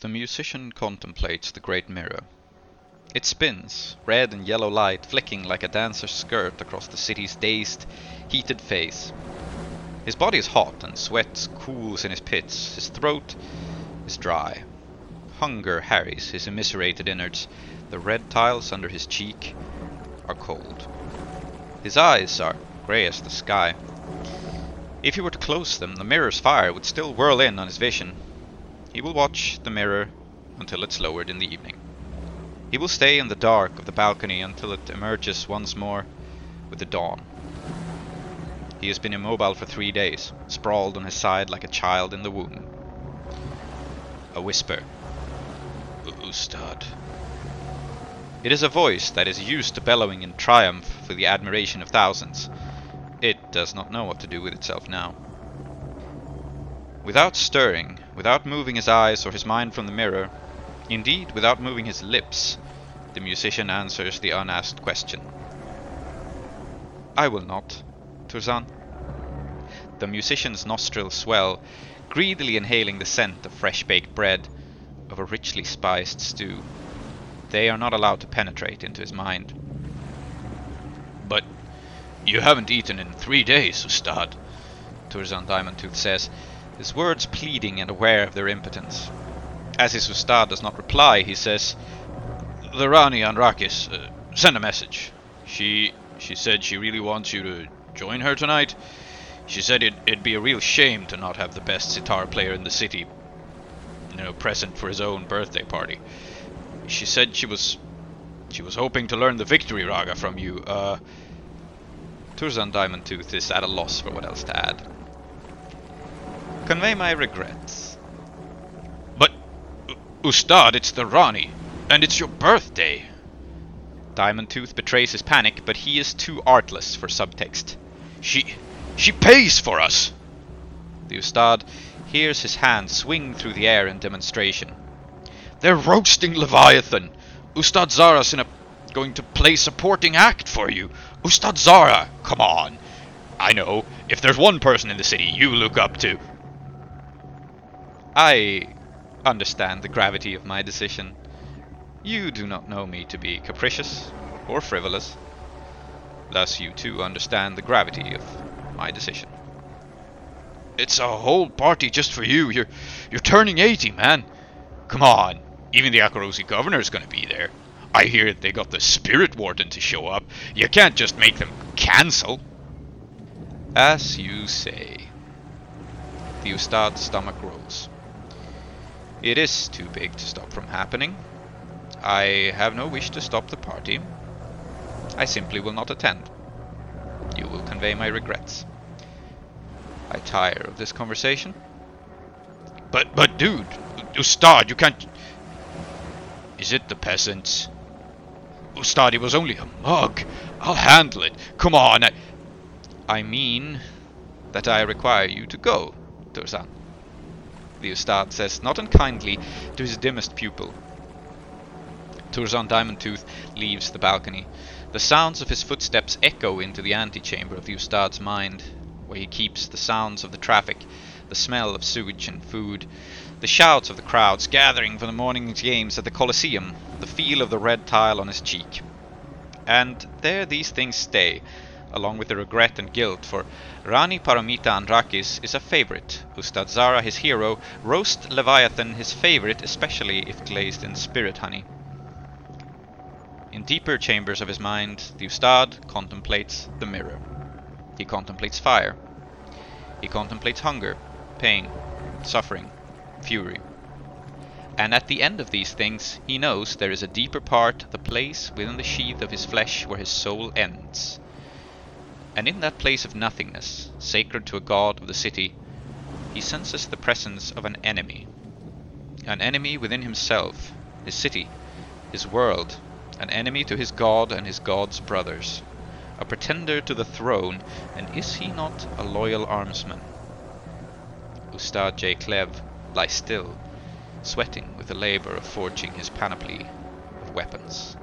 The musician contemplates the great mirror. It spins, red and yellow light flicking like a dancer's skirt across the city's dazed, heated face. His body is hot and sweat cools in his pits. His throat is dry. Hunger harries his immiserated innards. The red tiles under his cheek are cold. His eyes are grey as the sky. If he were to close them, the mirror's fire would still whirl in on his vision. He will watch the mirror until it's lowered in the evening. He will stay in the dark of the balcony until it emerges once more with the dawn. He has been immobile for three days, sprawled on his side like a child in the womb. A whisper. Ustad. It is a voice that is used to bellowing in triumph for the admiration of thousands. It does not know what to do with itself now. Without stirring, without moving his eyes or his mind from the mirror, indeed without moving his lips, the musician answers the unasked question. I will not, Turzan. The musician's nostrils swell, greedily inhaling the scent of fresh baked bread, of a richly spiced stew. They are not allowed to penetrate into his mind. But you haven't eaten in three days, Ustad, Turzan Diamondtooth says, his words pleading and aware of their impotence. As his Ustad does not reply, he says, The Rani Anrakis, uh, send a message. She she said she really wants you to join her tonight. She said it, it'd be a real shame to not have the best sitar player in the city, you know, present for his own birthday party. She said she was she was hoping to learn the victory raga from you. Uh, Turzan Diamondtooth is at a loss for what else to add. Convey my regrets. But, Ustad, it's the Rani, and it's your birthday. Diamondtooth betrays his panic, but he is too artless for subtext. She, she pays for us. The Ustad hears his hand swing through the air in demonstration. They're roasting Leviathan. Ustad Zara's a going to play supporting act for you. Ustad Zara, come on. I know, if there's one person in the city you look up to. I understand the gravity of my decision. You do not know me to be capricious or frivolous. Thus you too understand the gravity of my decision. It's a whole party just for you. You're you're turning 80, man. Come on. Even the Akorosi governor's gonna be there. I hear they got the spirit warden to show up. You can't just make them cancel. As you say. The Ustad's stomach rose. It is too big to stop from happening. I have no wish to stop the party. I simply will not attend. You will convey my regrets. I tire of this conversation. But, but dude, Ustad, you can't... Is it the peasants? Ustad, it was only a mug. I'll handle it. Come on. I, I mean that I require you to go, Turzan. The Ustad says, not unkindly, to his dimmest pupil. Turzan Diamondtooth leaves the balcony. The sounds of his footsteps echo into the antechamber of the Ustad's mind, where he keeps the sounds of the traffic, the smell of sewage and food, the shouts of the crowds gathering for the morning's games at the Colosseum, the feel of the red tile on his cheek. And there these things stay, along with the regret and guilt, for Rani Paramita Andrakis is a favorite, Ustad Zara his hero, roast Leviathan his favorite, especially if glazed in spirit honey. In deeper chambers of his mind, the Ustad contemplates the mirror. He contemplates fire. He contemplates hunger, pain, suffering, fury. And at the end of these things, he knows there is a deeper part, the place within the sheath of his flesh where his soul ends. And in that place of nothingness, sacred to a god of the city, he senses the presence of an enemy. An enemy within himself, his city, his world, an enemy to his god and his god's brothers, a pretender to the throne, and is he not a loyal armsman? Ustad J. Clev lies still, sweating with the labor of forging his panoply of weapons.